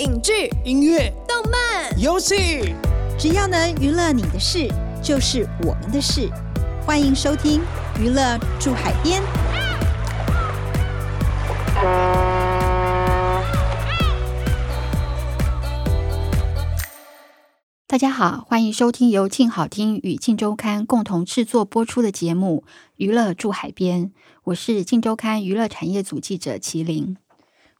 影剧、音乐、动漫、游戏，只要能娱乐你的事，就是我们的事。欢迎收听《娱乐住海边》。大家好，欢迎收听由静好听与静周刊共同制作播出的节目《娱乐住海边》。我是静周刊娱乐产业组记者麒麟。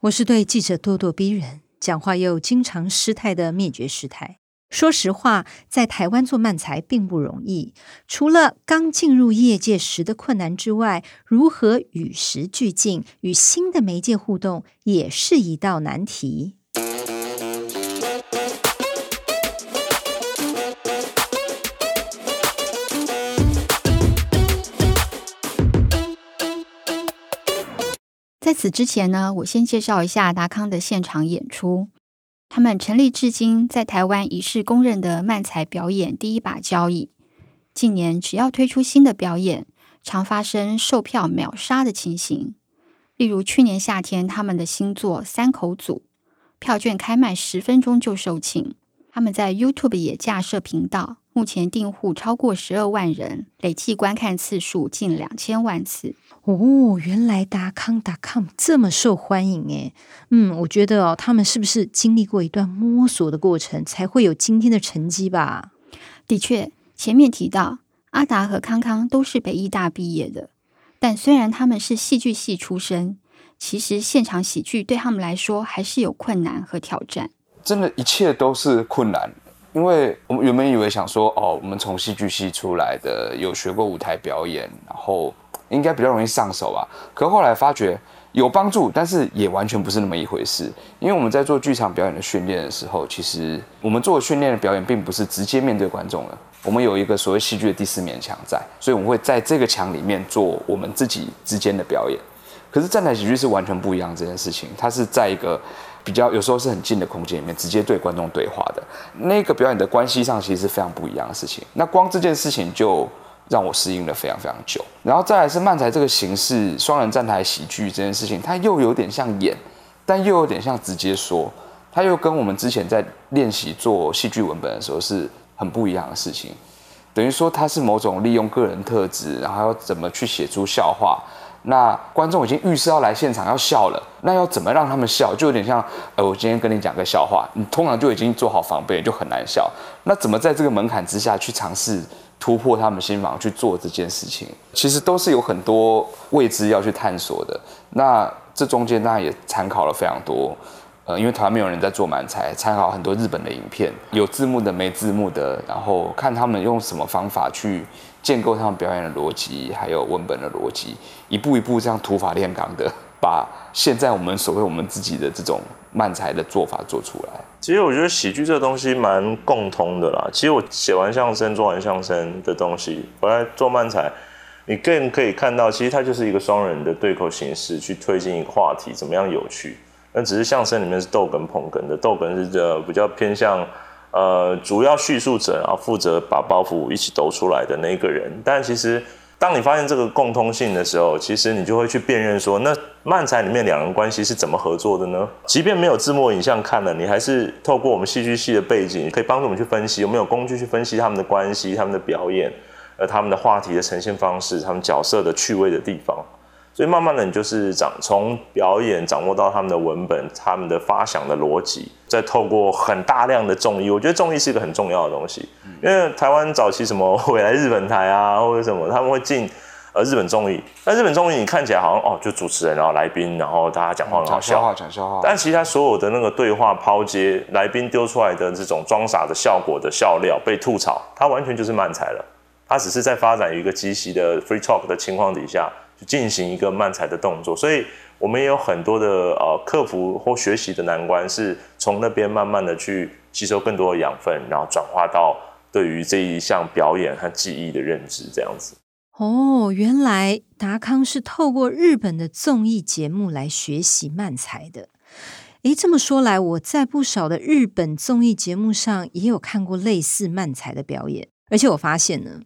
我是对记者咄咄逼人、讲话又经常失态的灭绝师太。说实话，在台湾做漫才并不容易，除了刚进入业界时的困难之外，如何与时俱进、与新的媒介互动，也是一道难题。在此之前呢，我先介绍一下达康的现场演出。他们成立至今，在台湾已是公认的漫才表演第一把交椅。近年只要推出新的表演，常发生售票秒杀的情形。例如去年夏天，他们的新作《三口组》，票券开卖十分钟就售罄。他们在 YouTube 也架设频道，目前订户超过十二万人，累计观看次数近两千万次。哦，原来达康达康这么受欢迎诶。嗯，我觉得哦，他们是不是经历过一段摸索的过程，才会有今天的成绩吧？的确，前面提到阿达和康康都是北艺大毕业的，但虽然他们是戏剧系出身，其实现场喜剧对他们来说还是有困难和挑战。真的，一切都是困难，因为我们原本以为想说，哦，我们从戏剧系出来的，有学过舞台表演，然后。应该比较容易上手吧，可后来发觉有帮助，但是也完全不是那么一回事。因为我们在做剧场表演的训练的时候，其实我们做训练的表演并不是直接面对观众的，我们有一个所谓戏剧的第四面墙在，所以我们会在这个墙里面做我们自己之间的表演。可是站台喜剧是完全不一样这件事情，它是在一个比较有时候是很近的空间里面直接对观众对话的，那个表演的关系上其实是非常不一样的事情。那光这件事情就。让我适应了非常非常久，然后再来是漫才这个形式，双人站台喜剧这件事情，它又有点像演，但又有点像直接说，它又跟我们之前在练习做戏剧文本的时候是很不一样的事情。等于说它是某种利用个人特质，然后要怎么去写出笑话。那观众已经预设要来现场要笑了，那要怎么让他们笑，就有点像，呃，我今天跟你讲个笑话，你通常就已经做好防备，就很难笑。那怎么在这个门槛之下去尝试？突破他们心防去做这件事情，其实都是有很多未知要去探索的。那这中间当然也参考了非常多，呃，因为台湾没有人在做满才，参考很多日本的影片，有字幕的没字幕的，然后看他们用什么方法去建构他们表演的逻辑，还有文本的逻辑，一步一步这样土法炼钢的，把现在我们所谓我们自己的这种漫才的做法做出来。其实我觉得喜剧这个东西蛮共通的啦。其实我写完相声、做完相声的东西，回来做漫才，你更可以看到，其实它就是一个双人的对口形式，去推进一个话题，怎么样有趣。那只是相声里面是逗哏捧哏的，逗哏是这比较偏向呃主要叙述者，然后负责把包袱一起抖出来的那个人。但其实。当你发现这个共通性的时候，其实你就会去辨认说，那漫才里面两人关系是怎么合作的呢？即便没有字幕影像看了，你还是透过我们戏剧系的背景，可以帮助我们去分析，有没有工具去分析他们的关系、他们的表演，呃，他们的话题的呈现方式、他们角色的趣味的地方。所以慢慢的，你就是掌从表演掌握到他们的文本、他们的发想的逻辑，再透过很大量的综艺，我觉得综艺是一个很重要的东西。因为台湾早期什么未来日本台啊，或者什么，他们会进呃日本综艺。但日本综艺你看起来好像哦，就主持人，然后来宾，然后大家讲话很好笑，讲笑话，讲笑话。但其实他所有的那个对话抛接，来宾丢出来的这种装傻的效果的笑料被吐槽，它完全就是慢才了。它只是在发展一个即席的 free talk 的情况底下。进行一个漫才的动作，所以我们也有很多的呃克服或学习的难关，是从那边慢慢的去吸收更多的养分，然后转化到对于这一项表演和技艺的认知，这样子。哦，原来达康是透过日本的综艺节目来学习漫才的。诶，这么说来，我在不少的日本综艺节目上也有看过类似漫才的表演，而且我发现呢。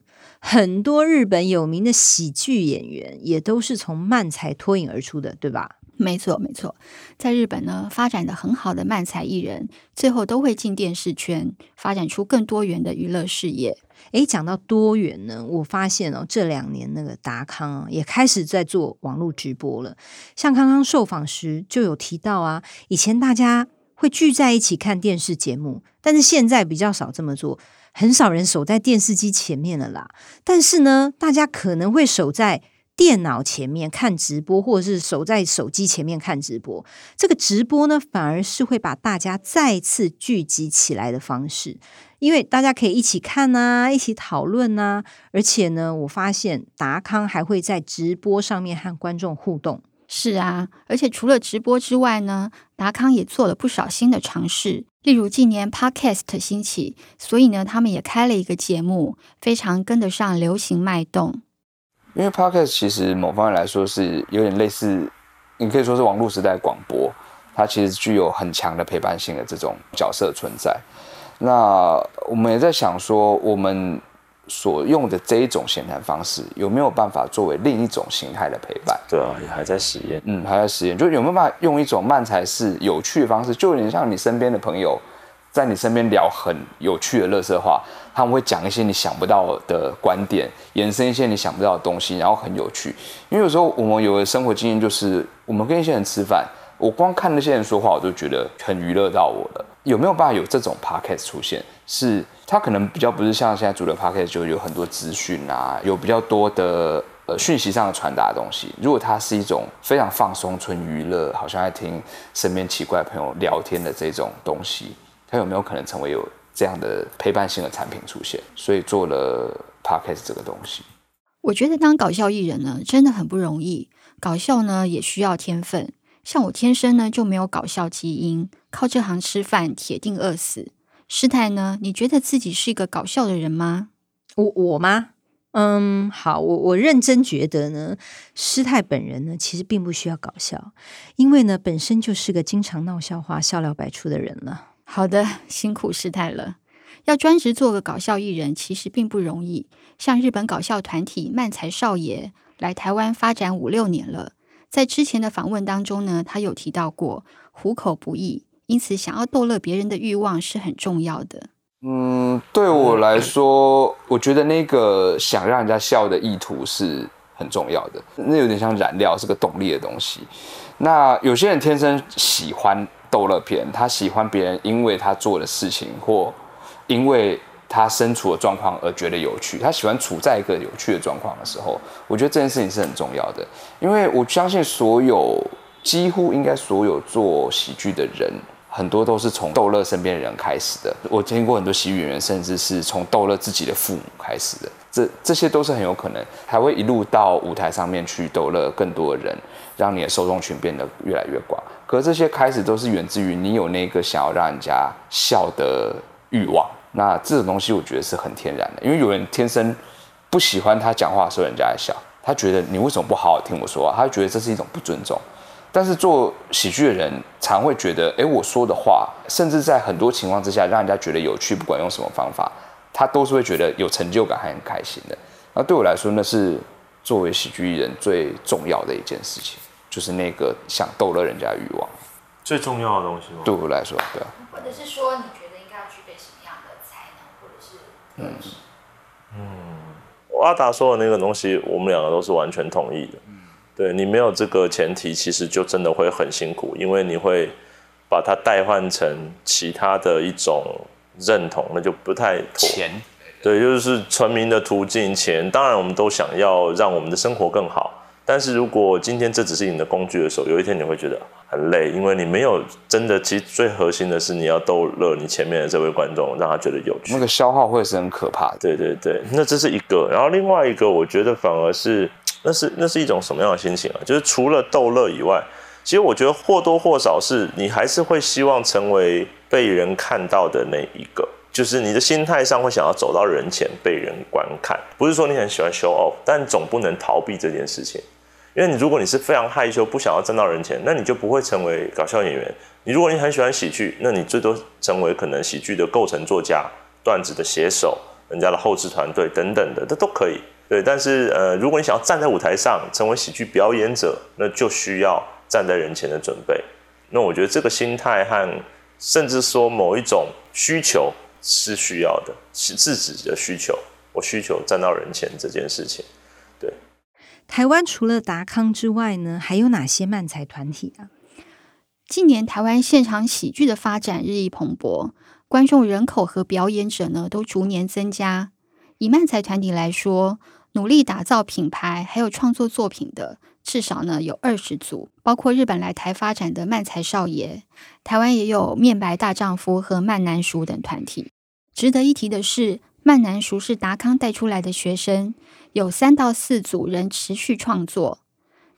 很多日本有名的喜剧演员也都是从漫才脱颖而出的，对吧？没错，没错，在日本呢，发展的很好的漫才艺人，最后都会进电视圈，发展出更多元的娱乐事业。诶，讲到多元呢，我发现哦，这两年那个达康啊，也开始在做网络直播了。像刚刚受访时就有提到啊，以前大家会聚在一起看电视节目，但是现在比较少这么做，很少人守在电视机前面了啦。但是呢，大家可能会守在。电脑前面看直播，或者是守在手机前面看直播，这个直播呢，反而是会把大家再次聚集起来的方式，因为大家可以一起看啊，一起讨论啊，而且呢，我发现达康还会在直播上面和观众互动。是啊，而且除了直播之外呢，达康也做了不少新的尝试，例如近年 Podcast 兴起，所以呢，他们也开了一个节目，非常跟得上流行脉动。因为 Podcast 其实某方面来说是有点类似，你可以说是网络时代广播，它其实具有很强的陪伴性的这种角色存在。那我们也在想说，我们所用的这一种闲谈方式，有没有办法作为另一种形态的陪伴？对啊，也还在实验，嗯，还在实验，就有没有办法用一种慢才是有趣的方式，就有点像你身边的朋友。在你身边聊很有趣的乐色话，他们会讲一些你想不到的观点，延伸一些你想不到的东西，然后很有趣。因为有时候我们有的生活经验就是，我们跟一些人吃饭，我光看那些人说话，我就觉得很娱乐到我了。有没有办法有这种 podcast 出现？是它可能比较不是像现在主流 podcast 就有很多资讯啊，有比较多的呃讯息上的传达的东西。如果它是一种非常放松、纯娱乐，好像在听身边奇怪朋友聊天的这种东西。它有没有可能成为有这样的陪伴性的产品出现？所以做了 Podcast 这个东西。我觉得当搞笑艺人呢，真的很不容易。搞笑呢，也需要天分。像我天生呢就没有搞笑基因，靠这行吃饭，铁定饿死。师太呢，你觉得自己是一个搞笑的人吗？我我吗？嗯，好，我我认真觉得呢，师太本人呢，其实并不需要搞笑，因为呢，本身就是个经常闹笑话、笑料百出的人了。好的，辛苦师太了。要专职做个搞笑艺人，其实并不容易。像日本搞笑团体漫才少爷来台湾发展五六年了，在之前的访问当中呢，他有提到过糊口不易，因此想要逗乐别人的欲望是很重要的。嗯，对我来说，我觉得那个想让人家笑的意图是很重要的。那有点像燃料，是个动力的东西。那有些人天生喜欢。逗乐片，他喜欢别人因为他做的事情或因为他身处的状况而觉得有趣。他喜欢处在一个有趣的状况的时候，我觉得这件事情是很重要的。因为我相信所有几乎应该所有做喜剧的人，很多都是从逗乐身边的人开始的。我听过很多喜剧演员，甚至是从逗乐自己的父母开始的。这这些都是很有可能，还会一路到舞台上面去逗乐更多的人，让你的受众群变得越来越广。可这些开始都是源自于你有那个想要让人家笑的欲望，那这种东西我觉得是很天然的。因为有人天生不喜欢他讲话的时候人家在笑，他觉得你为什么不好好听我说话？他觉得这是一种不尊重。但是做喜剧的人常会觉得，哎，我说的话，甚至在很多情况之下让人家觉得有趣，不管用什么方法，他都是会觉得有成就感，还很开心的。那对我来说，那是作为喜剧艺人最重要的一件事情。就是那个想逗乐人家的欲望，最重要的东西吗？对我来说，对啊。或者是说，你觉得应该要具备什么样的才能，或者是嗯嗯，阿达说的那个东西，我们两个都是完全同意的。嗯，对你没有这个前提，其实就真的会很辛苦，因为你会把它代换成其他的一种认同，那就不太妥。钱，对，就是成名的途径，钱。当然，我们都想要让我们的生活更好。但是如果今天这只是你的工具的时候，有一天你会觉得很累，因为你没有真的。其实最核心的是你要逗乐你前面的这位观众，让他觉得有趣。那个消耗会是很可怕的。对对对，那这是一个。然后另外一个，我觉得反而是那是那是一种什么样的心情啊？就是除了逗乐以外，其实我觉得或多或少是你还是会希望成为被人看到的那一个，就是你的心态上会想要走到人前被人观看。不是说你很喜欢 show off，但总不能逃避这件事情。因为你如果你是非常害羞，不想要站到人前，那你就不会成为搞笑演员。你如果你很喜欢喜剧，那你最多成为可能喜剧的构成作家、段子的写手、人家的后置团队等等的，这都可以。对，但是呃，如果你想要站在舞台上成为喜剧表演者，那就需要站在人前的准备。那我觉得这个心态和甚至说某一种需求是需要的，是自己的需求。我需求站到人前这件事情，对。台湾除了达康之外呢，还有哪些漫才团体啊？近年台湾现场喜剧的发展日益蓬勃，观众人口和表演者呢都逐年增加。以漫才团体来说，努力打造品牌还有创作作品的，至少呢有二十组，包括日本来台发展的漫才少爷，台湾也有面白大丈夫和漫男熟等团体。值得一提的是，漫男熟是达康带出来的学生，有三到四组人持续创作，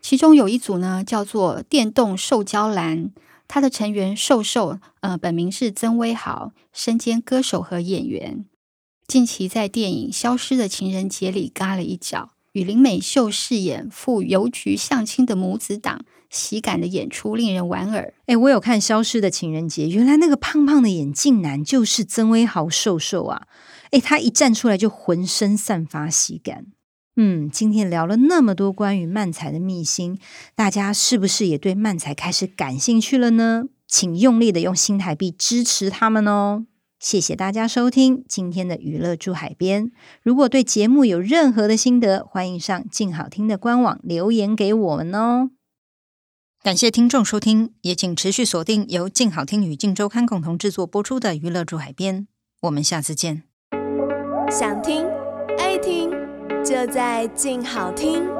其中有一组呢叫做电动瘦焦蓝，他的成员瘦瘦，呃，本名是曾威豪，身兼歌手和演员。近期在电影《消失的情人节》里嘎了一脚，与林美秀饰演赴邮局相亲的母子档，喜感的演出令人莞尔。哎，我有看《消失的情人节》，原来那个胖胖的眼镜男就是曾威豪瘦瘦啊！哎，他一站出来就浑身散发喜感。嗯，今天聊了那么多关于漫才的秘辛，大家是不是也对漫才开始感兴趣了呢？请用力的用新台币支持他们哦！谢谢大家收听今天的娱乐驻海边。如果对节目有任何的心得，欢迎上静好听的官网留言给我们哦。感谢听众收听，也请持续锁定由静好听与静周刊共同制作播出的娱乐驻海边。我们下次见。想听爱听，就在静好听。